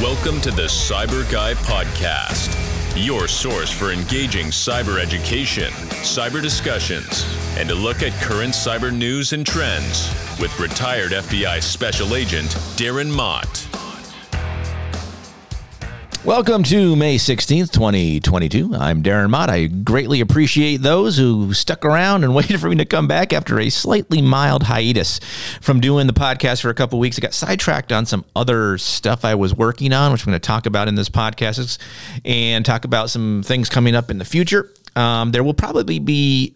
Welcome to the CyBUr Guy Podcast, your source for engaging cyber education, cyber discussions, and a look at current cyber news and trends with retired FBI Special Agent Darren Mott. Welcome to May 16th, 2022. I'm Darren Mott. I greatly appreciate those who stuck around and waited for me to come back after a slightly mild hiatus from doing the podcast for a couple weeks. I got sidetracked on some other stuff I was working on, which I'm going to talk about in this podcast and talk about some things coming up in the future. Um, there will probably be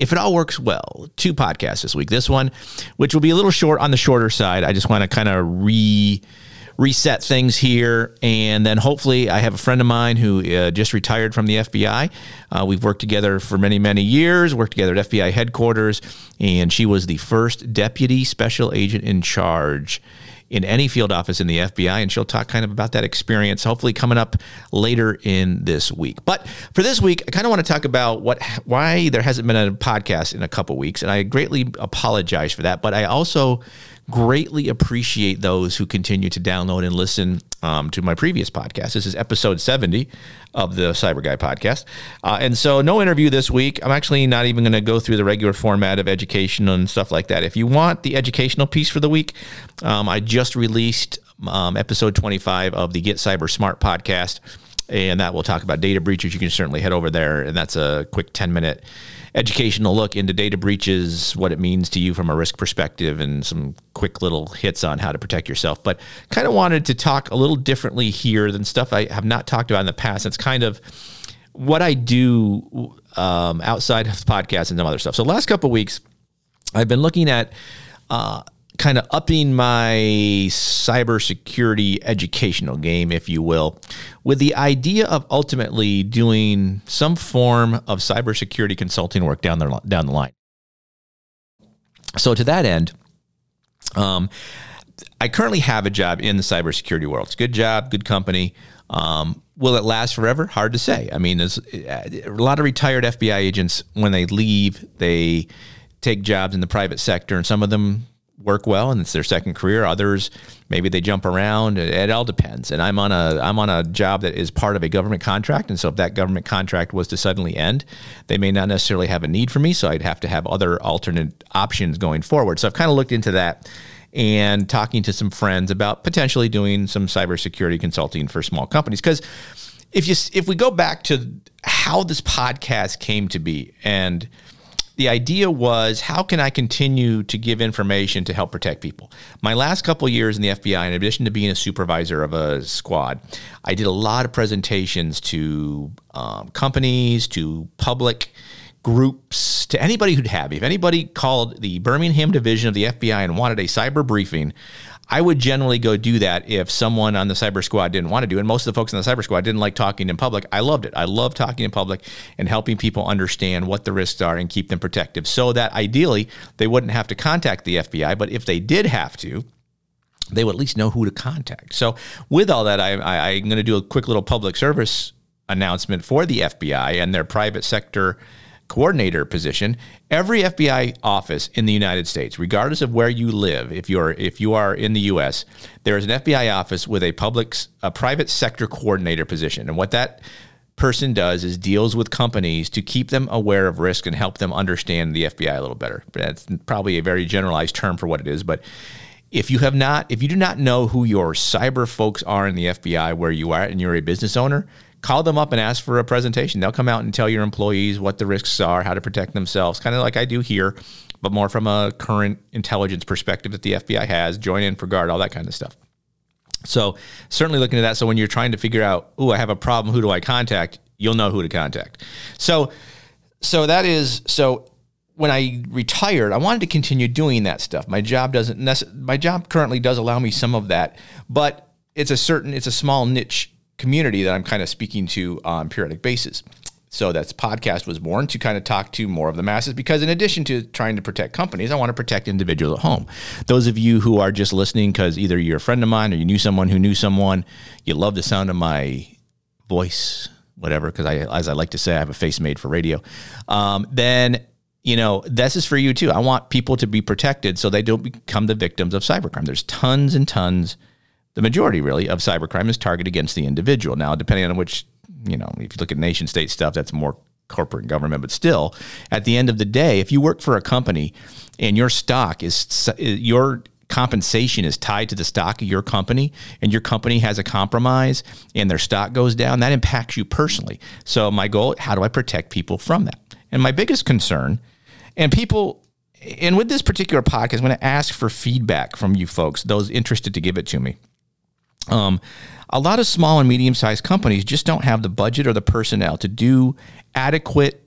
if it all works well, two podcasts this week. This one, which will be a little short on the shorter side. I just want to kind of re reset things here. And then hopefully, I have a friend of mine who uh, just retired from the FBI. Uh, we've worked together for many, many years, worked together at FBI headquarters, and she was the first deputy special agent in charge in any field office in the FBI, and she'll talk kind of about that experience, hopefully coming up later in this week. But for this week, I kind of want to talk about what why there hasn't been a podcast in a couple weeks, and I greatly apologize for that. But I also greatly appreciate those who continue to download and listen um, to my previous podcast. This is episode 70 of the CyBUr Guy podcast. Uh, and so, no interview this week. I'm actually not even going to go through the regular format of education and stuff like that. If you want the educational piece for the week, um, I just released um, episode 25 of the Get Cyber Smart podcast. And that will talk about data breaches. You can certainly head over there, and that's a quick 10 minute educational look into data breaches, what it means to you from a risk perspective, and some quick little hits on how to protect yourself. But kind of wanted to talk a little differently here than stuff I have not talked about in the past. It's kind of what I do um, outside of podcasts and some other stuff. So, last couple weeks, I've been looking at uh, kind of upping my cybersecurity educational game, if you will, with the idea of ultimately doing some form of cybersecurity consulting work down the down the line. So to that end, um, I currently have a job in the cybersecurity world. It's a good job, good company. Um, will it last forever? Hard to say. I mean, there's a lot of retired FBI agents when they leave, they take jobs in the private sector, and some of them work well and it's their second career. Others maybe they jump around. It, it, all depends. And I'm on a I'm on a job that is part of a government contract, and so if that government contract was to suddenly end, they may not necessarily have a need for me. So I'd have to have other alternate options going forward. So I've kind of looked into that and talking to some friends about potentially doing some cybersecurity consulting for small companies because if you if we go back to how this podcast came to be and the idea was how can I continue to give information to help protect people? My last couple years in the FBI, in addition to being a supervisor of a squad, I did a lot of presentations to um, companies, to public groups, to anybody who'd have. If anybody called the Birmingham division of the FBI and wanted a cyber briefing, I would generally go do that if someone on the cyber squad didn't want to do. And most of the folks in the cyber squad didn't like talking in public. I loved it. I love talking in public and helping people understand what the risks are and keep them protective so that ideally they wouldn't have to contact the FBI. But if they did have to, they would at least know who to contact. So, with all that, I, I, I'm going to do a quick little public service announcement for the FBI and their private sector coordinator position, every FBI office in the United States, regardless of where you live, if you're if you are in the US, there is an FBI office with a public a private sector coordinator position. And what that person does is deals with companies to keep them aware of risk and help them understand the FBI a little better. That's probably a very generalized term for what it is, but if you have not if you do not know who your cyber folks are in the FBI where you are and you're a business owner, call them up and ask for a presentation. They'll come out and tell your employees what the risks are, how to protect themselves, kind of like I do here, but more from a current intelligence perspective that the FBI has, join InfraGard, all that kind of stuff. So certainly looking at that. So when you're trying to figure out, oh, I have a problem, who do I contact? You'll know who to contact. So, so that is so. When I retired, I wanted to continue doing that stuff. My job doesn't. Nece- my job currently does allow me some of that, but it's a certain. It's a small niche community that I'm kind of speaking to on periodic basis. So that's podcast was born to kind of talk to more of the masses because in addition to trying to protect companies, I want to protect individuals at home. Those of you who are just listening because either you're a friend of mine or you knew someone who knew someone, you love the sound of my voice, whatever, because I, as I like to say, I have a face made for radio. Um, then you know, this is for you too. I want people to be protected so they don't become the victims of cybercrime. There's tons and tons the majority really of cybercrime is targeted against the individual. Now, depending on which, you know, if you look at nation state stuff, that's more corporate government. But still, at the end of the day, if you work for a company and your stock is your compensation is tied to the stock of your company and your company has a compromise and their stock goes down, that impacts you personally. So my goal, how do I protect people from that? And my biggest concern, and people, and with this particular podcast, I'm going to ask for feedback from you folks, those interested to give it to me. Um, a lot of small and medium sized companies just don't have the budget or the personnel to do adequate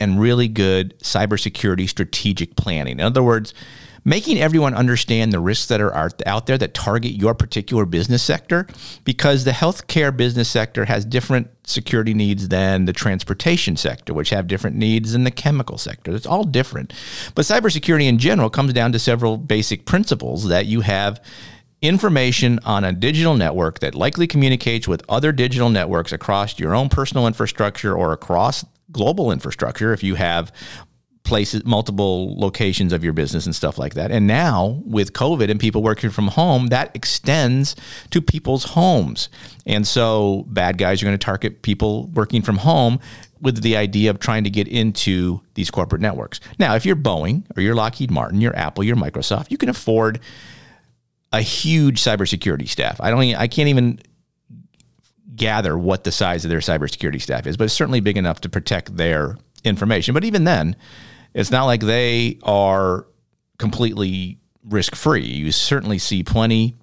and really good cybersecurity strategic planning. In other words, making everyone understand the risks that are out there that target your particular business sector because the healthcare business sector has different security needs than the transportation sector, which have different needs than the chemical sector. It's all different. But cybersecurity in general comes down to several basic principles that you have information on a digital network that likely communicates with other digital networks across your own personal infrastructure or across global infrastructure if you have places multiple locations of your business and stuff like that. And now with covid and people working from home that extends to people's homes. And so bad guys are going to target people working from home with the idea of trying to get into these corporate networks. Now if you're boeing or you're lockheed martin you're apple you're microsoft you can afford a huge cybersecurity staff. I don't. I can't even gather what the size of their cybersecurity staff is, but it's certainly big enough to protect their information. But even then, it's not like they are completely risk free. You certainly see plenty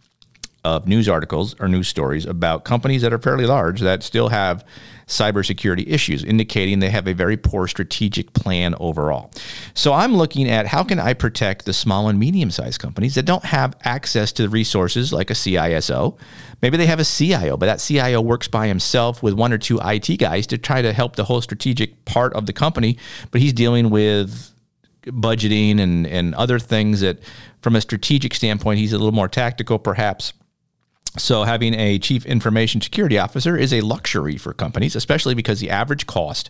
of news articles or news stories about companies that are fairly large that still have cybersecurity issues, indicating they have a very poor strategic plan overall. So I'm looking at how can I protect the small and medium sized companies that don't have access to the resources like a CISO. Maybe they have a CIO, but that CIO works by himself with one or two IT guys to try to help the whole strategic part of the company, but he's dealing with budgeting and, and other things that from a strategic standpoint, he's a little more tactical perhaps so, having a chief information security officer is a luxury for companies, especially because the average cost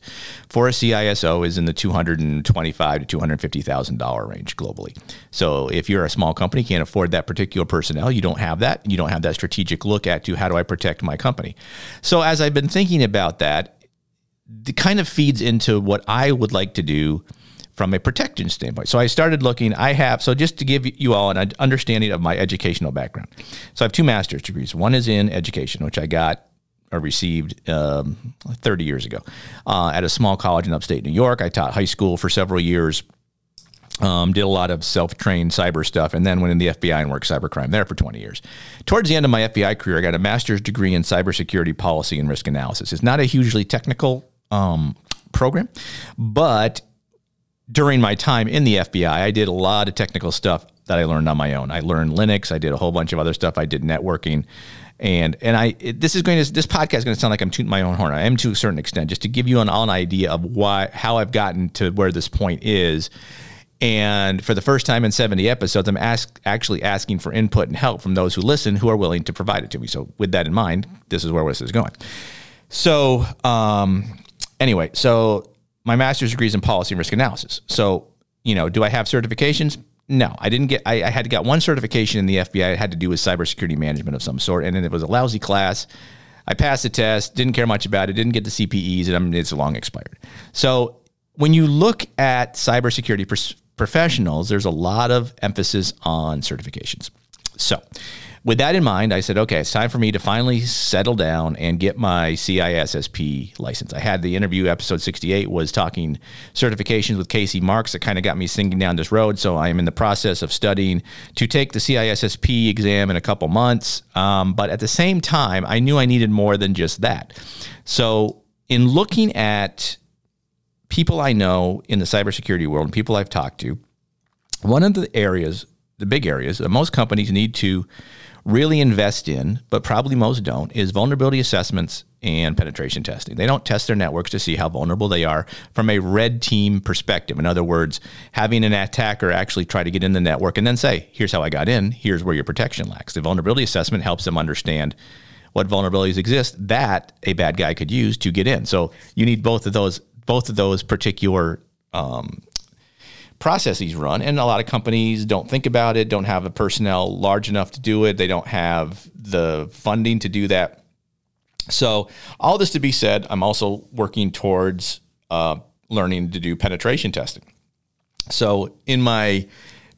for a CISO is in the two hundred and twenty-five to two hundred fifty thousand dollar range globally. So, if you're a small company, can't afford that particular personnel, you don't have that, you don't have that strategic look at to how do I protect my company. So, as I've been thinking about that, it kind of feeds into what I would like to do from a protection standpoint. So I started looking. I have so just to give you all an understanding of my educational background. So I have two master's degrees. One is in education, which I got or received um, 30 years ago uh, at a small college in upstate New York. I taught high school for several years. Um, did a lot of self-trained cyber stuff, and then went in the FBI and worked cybercrime there for 20 years. Towards the end of my FBI career, I got a master's degree in cybersecurity policy and risk analysis. It's not a hugely technical um, program, but during my time in the FBI, I did a lot of technical stuff that I learned on my own. I learned Linux. I did a whole bunch of other stuff. I did networking, and and I it, this is going to this podcast is going to sound like I'm tooting my own horn. I am to a certain extent, just to give you an an idea of why how I've gotten to where this point is. And for the first time in 70 episodes, I'm ask, actually asking for input and help from those who listen who are willing to provide it to me. So, with that in mind, this is where this is going. So, um, anyway, so my master's degree is in policy and risk analysis. So, you know, do I have certifications? No, I didn't get. I, I, had to get one certification in the FBI. It had to do with cybersecurity management of some sort, and then it was a lousy class. I passed the test, didn't care much about it, didn't get the CPEs, and I it's long expired. So when you look at cybersecurity pr- professionals, there's a lot of emphasis on certifications. So with that in mind, I said, okay, it's time for me to finally settle down and get my CISSP license. I had the interview, episode 68 was talking certifications with Casey Marks that kind of got me singing down this road. So I am in the process of studying to take the CISSP exam in a couple months. Um, but at the same time, I knew I needed more than just that. So in looking at people I know in the cybersecurity world and people I've talked to, one of the areas, the big areas that most companies need to really invest in, but probably most don't, is vulnerability assessments and penetration testing. They don't test their networks to see how vulnerable they are from a red team perspective. In other words, having an attacker actually try to get in the network and then say, here's how I got in, here's where your protection lacks. The vulnerability assessment helps them understand what vulnerabilities exist that a bad guy could use to get in. So you need both of those both of those particular um, processes run. And a lot of companies don't think about it, don't have a personnel large enough to do it, they don't have the funding to do that. So, all this to be said, I'm also working towards uh, learning to do penetration testing. So, in my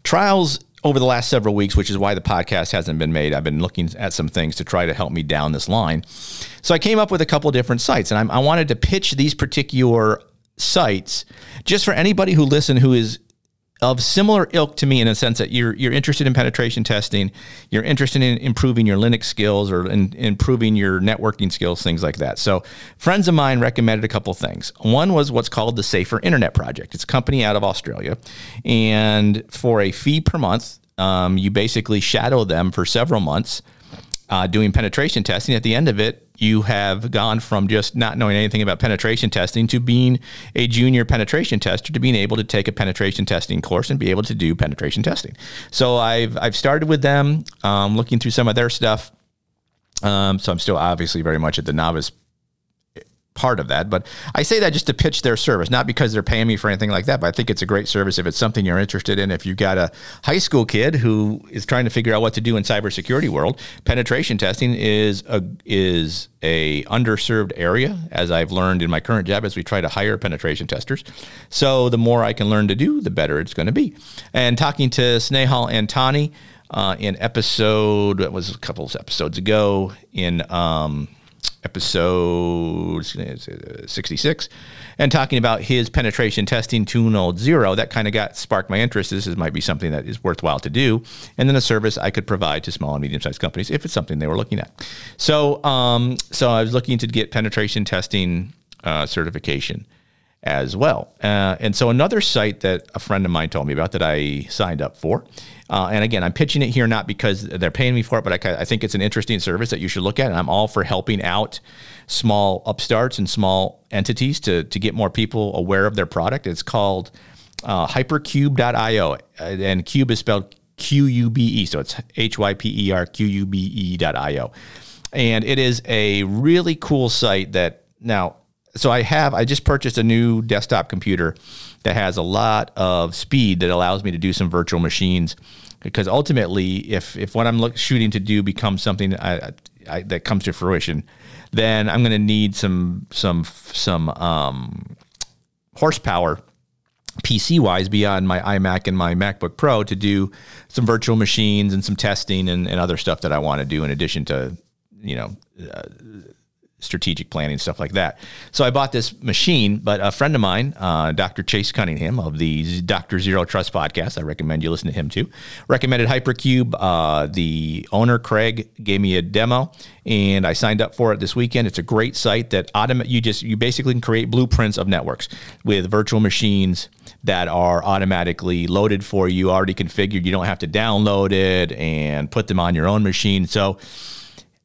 trials over the last several weeks, which is why the podcast hasn't been made, I've been looking at some things to try to help me down this line. So, I came up with a couple different sites, and I'm, I wanted to pitch these particular sites just for anybody who listen who is of similar ilk to me in a sense that you're you're interested in penetration testing, you're interested in improving your Linux skills or in, improving your networking skills, things like that. So, friends of mine recommended a couple things. One was what's called the Safer Internet Project. It's a company out of Australia, and for a fee per month, um, you basically shadow them for several months uh, doing penetration testing. At the end of it, you have gone from just not knowing anything about penetration testing to being a junior penetration tester to being able to take a penetration testing course and be able to do penetration testing. So I've I've started with them, um, looking through some of their stuff. Um, so I'm still obviously very much at the novice part of that. But I say that just to pitch their service, not because they're paying me for anything like that, but I think it's a great service if it's something you're interested in. If you've got a high school kid who is trying to figure out what to do in cybersecurity world, penetration testing is a is a underserved area, as I've learned in my current job as we try to hire penetration testers. So the more I can learn to do, the better it's going to be. And talking to Snehal Antani uh, in episode, that was a couple of episodes ago in um, episode 66 and talking about his penetration testing 2.0 that kind of got sparked my interest. This is, might be something that is worthwhile to do. And then a service i could provide to small and medium-sized companies if it's something they were looking at. So um, so i was looking to get penetration testing uh, certification as well. Uh, and so another site that a friend of mine told me about that I signed up for. Uh, and again, I'm pitching it here not because they're paying me for it, but I, I, think it's an interesting service that you should look at. And I'm all for helping out small upstarts and small entities to, to get more people aware of their product. It's called uh, hyperqube.io. Uh, and cube is spelled Q U B E. So it's H Y P E R Q U B E.io. And it is a really cool site that now so I have I just purchased a new desktop computer that has a lot of speed that allows me to do some virtual machines. Because ultimately if if what I'm look, shooting to do becomes something I, I, that comes to fruition then I'm going to need some some some um, horsepower PC wise beyond my iMac and my MacBook Pro to do some virtual machines and some testing and, and other stuff that I want to do in addition to you know uh, strategic planning, stuff like that. So I bought this machine, but a friend of mine, uh, Dr. Chase Cunningham of the Dr. Zero Trust podcast, I recommend you listen to him too, recommended Hyperqube. Uh, the owner, Craig, gave me a demo and I signed up for it this weekend. It's a great site that automate, you just, you basically can create blueprints of networks with virtual machines that are automatically loaded for you, already configured. You don't have to download it and put them on your own machine. So,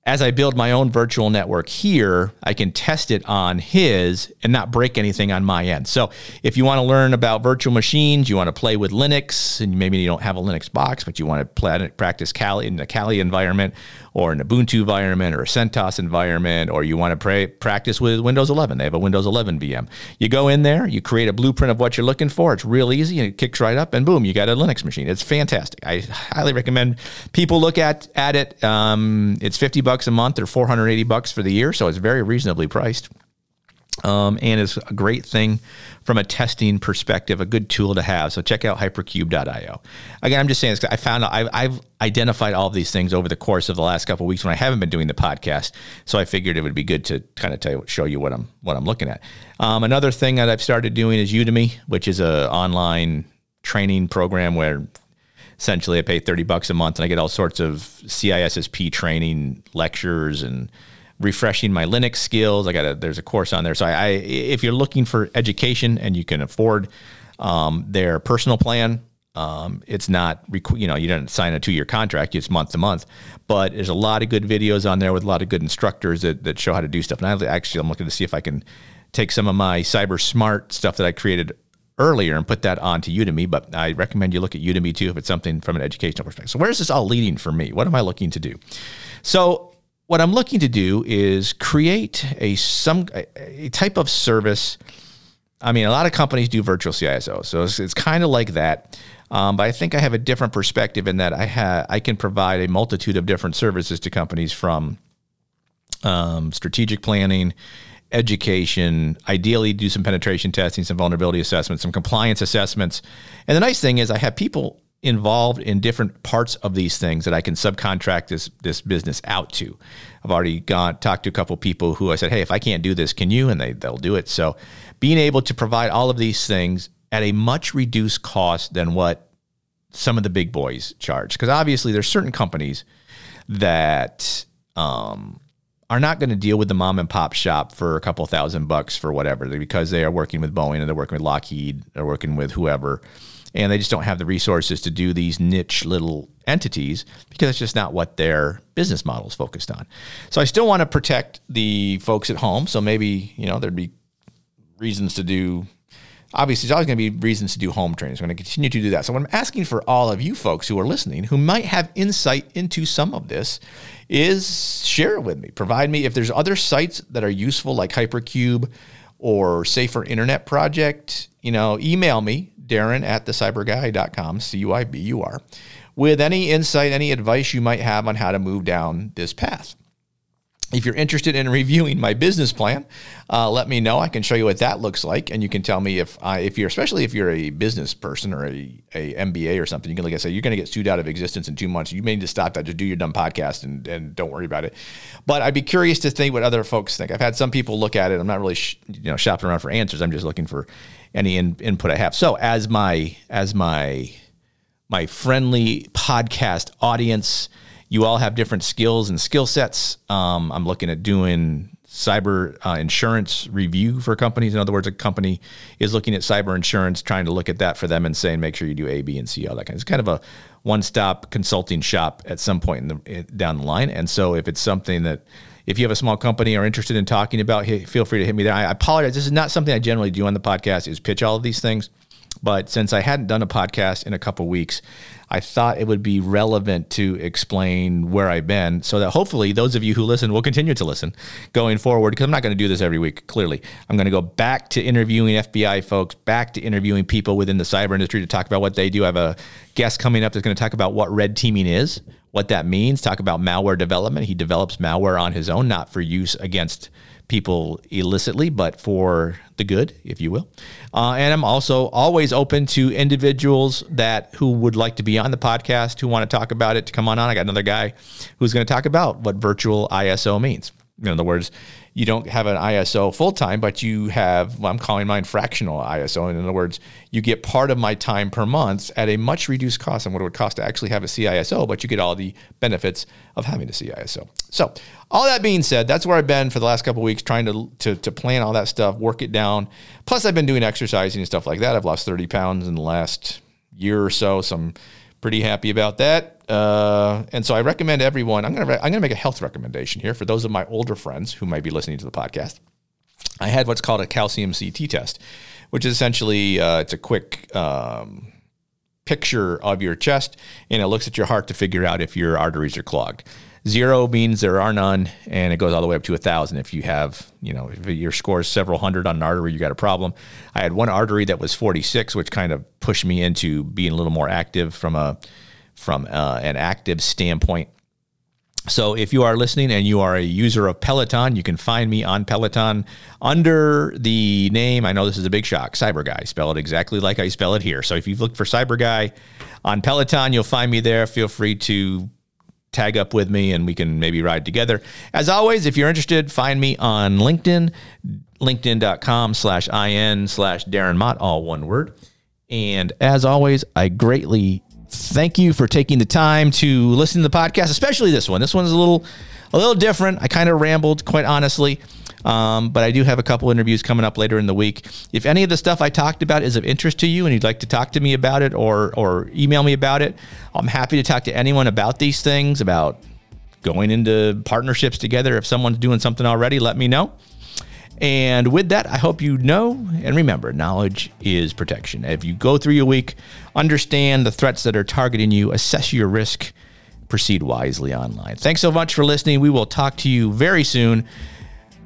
as I build my own virtual network here, I can test it on his and not break anything on my end. So, if you want to learn about virtual machines, you want to play with Linux, and maybe you don't have a Linux box, but you want to play, practice Kali in a Kali environment, or an Ubuntu environment, or a CentOS environment, or you want to pray, practice with Windows 11. They have a Windows 11 VM. You go in there, you create a blueprint of what you're looking for. It's real easy, and it kicks right up, and boom, you got a Linux machine. It's fantastic. I highly recommend people look at at it. Um, it's 50 bucks a month or 480 bucks for the year, so it's very reasonably priced. Um, and it's a great thing from a testing perspective, a good tool to have. So check out hyperqube.io. Again, I'm just saying this, I found I've, I've, identified all of these things over the course of the last couple weeks when I haven't been doing the podcast. So I figured it would be good to kind of tell you, show you what I'm what I'm looking at. Um, another thing that I've started doing is Udemy, which is a online training program where essentially I pay 30 bucks a month and I get all sorts of CISSP training lectures and refreshing my Linux skills. I got a, there's a course on there. So I, I if you're looking for education and you can afford um, their personal plan, um, it's not, you know, you don't sign a two year contract, it's month to month, but there's a lot of good videos on there with a lot of good instructors that, that show how to do stuff. And I actually, I'm looking to see if I can take some of my cyber smart stuff that I created earlier and put that onto Udemy, but I recommend you look at Udemy too if it's something from an educational perspective. So, where's this all leading for me? What am I looking to do? So, what I'm looking to do is create a some a type of service I mean, a lot of companies do virtual CISO, so it's, it's kind of like that. Um, but I think I have a different perspective in that I have I can provide a multitude of different services to companies from um, strategic planning, education, ideally do some penetration testing, some vulnerability assessments, some compliance assessments. And the nice thing is I have people involved in different parts of these things that I can subcontract this this business out to. I've already gone talked to a couple people who I said, "Hey, if I can't do this, can you?" and they they'll do it. So, being able to provide all of these things at a much reduced cost than what some of the big boys charge because obviously there's certain companies that um, are not going to deal with the mom and pop shop for a couple thousand bucks for whatever because they are working with Boeing and they're working with Lockheed, they're working with whoever and they just don't have the resources to do these niche little entities because it's just not what their business model is focused on. So I still want to protect the folks at home. So maybe, you know, there'd be reasons to do obviously there's always going to be reasons to do home training. So I'm going to continue to do that. So what I'm asking for all of you folks who are listening who might have insight into some of this is share it with me. Provide me if there's other sites that are useful like Hyperqube or Safer Internet Project, you know, email me Darren at thecyburguy.com, C U I B U R, with any insight, any advice you might have on how to move down this path. If you're interested in reviewing my business plan, uh, let me know. I can show you what that looks like, and you can tell me if I, if you're, especially if you're a business person or a, a MBA or something, you can like I say, you're going to get sued out of existence in two months. You may need to stop that, just do your dumb podcast, and and don't worry about it. But I'd be curious to think what other folks think. I've had some people look at it. I'm not really sh- you know shopping around for answers. I'm just looking for any in, input I have. So as my as my my friendly podcast audience, you all have different skills and skill sets. Um, I'm looking at doing cyber uh, insurance review for companies. In other words, a company is looking at cyber insurance, trying to look at that for them and saying, make sure you do A, B, and C, all that kind. Of, it's kind of a one-stop consulting shop at some point in the, down the line. And so, if it's something that if you have a small company or interested in talking about, feel free to hit me there. I apologize. This is not something I generally do on the podcast is pitch all of these things. But since I hadn't done a podcast in a couple weeks, I thought it would be relevant to explain where I've been so that hopefully those of you who listen will continue to listen going forward because I'm not going to do this every week, clearly. I'm going to go back to interviewing FBI folks, back to interviewing people within the cyber industry to talk about what they do. I have a guest coming up that's going to talk about what red teaming is, what that means, talk about malware development. He develops malware on his own, not for use against people illicitly, but for the good, if you will. Uh, and I'm also always open to individuals that who would like to be on the podcast, who want to talk about it, to come on on. I got another guy who's going to talk about what virtual ISO means. In other words, you don't have an ISO full time, but you have, well, I'm calling mine fractional ISO. In other words, you get part of my time per month at a much reduced cost than what it would cost to actually have a CISO, but you get all the benefits of having a CISO. So, all that being said, that's where I've been for the last couple weeks trying to, to, to plan all that stuff, work it down. Plus, I've been doing exercising and stuff like that. I've lost 30 pounds in the last year or so. So, I'm pretty happy about that. Uh, and so I recommend everyone. I'm gonna I'm gonna make a health recommendation here for those of my older friends who might be listening to the podcast. I had what's called a calcium CT test, which is essentially uh, it's a quick um, picture of your chest, and it looks at your heart to figure out if your arteries are clogged. Zero means there are none, and it goes all the way up to a thousand. If you have, you know, if your score is several hundred on an artery, you got a problem. I had one artery that was 46, which kind of pushed me into being a little more active from a from uh, an active standpoint. So if you are listening and you are a user of Peloton, you can find me on Peloton under the name. I know this is a big shock. Cyber Guy, spell it exactly like I spell it here. So if you've looked for Cyber Guy on Peloton, you'll find me there. Feel free to tag up with me and we can maybe ride together. As always, if you're interested, find me on LinkedIn, linkedin.com slash in slash Darren Mott, all one word. And as always, I greatly thank you for taking the time to listen to the podcast, especially this one. This one's a little a little different. I kind of rambled, quite honestly. Um, but I do have a couple interviews coming up later in the week. If any of the stuff I talked about is of interest to you and you'd like to talk to me about it or or email me about it, I'm happy to talk to anyone about these things, about going into partnerships together. If someone's doing something already, let me know. And with that, I hope you know and remember knowledge is protection. If you go through your week, understand the threats that are targeting you, assess your risk, proceed wisely online. Thanks so much for listening. We will talk to you very soon.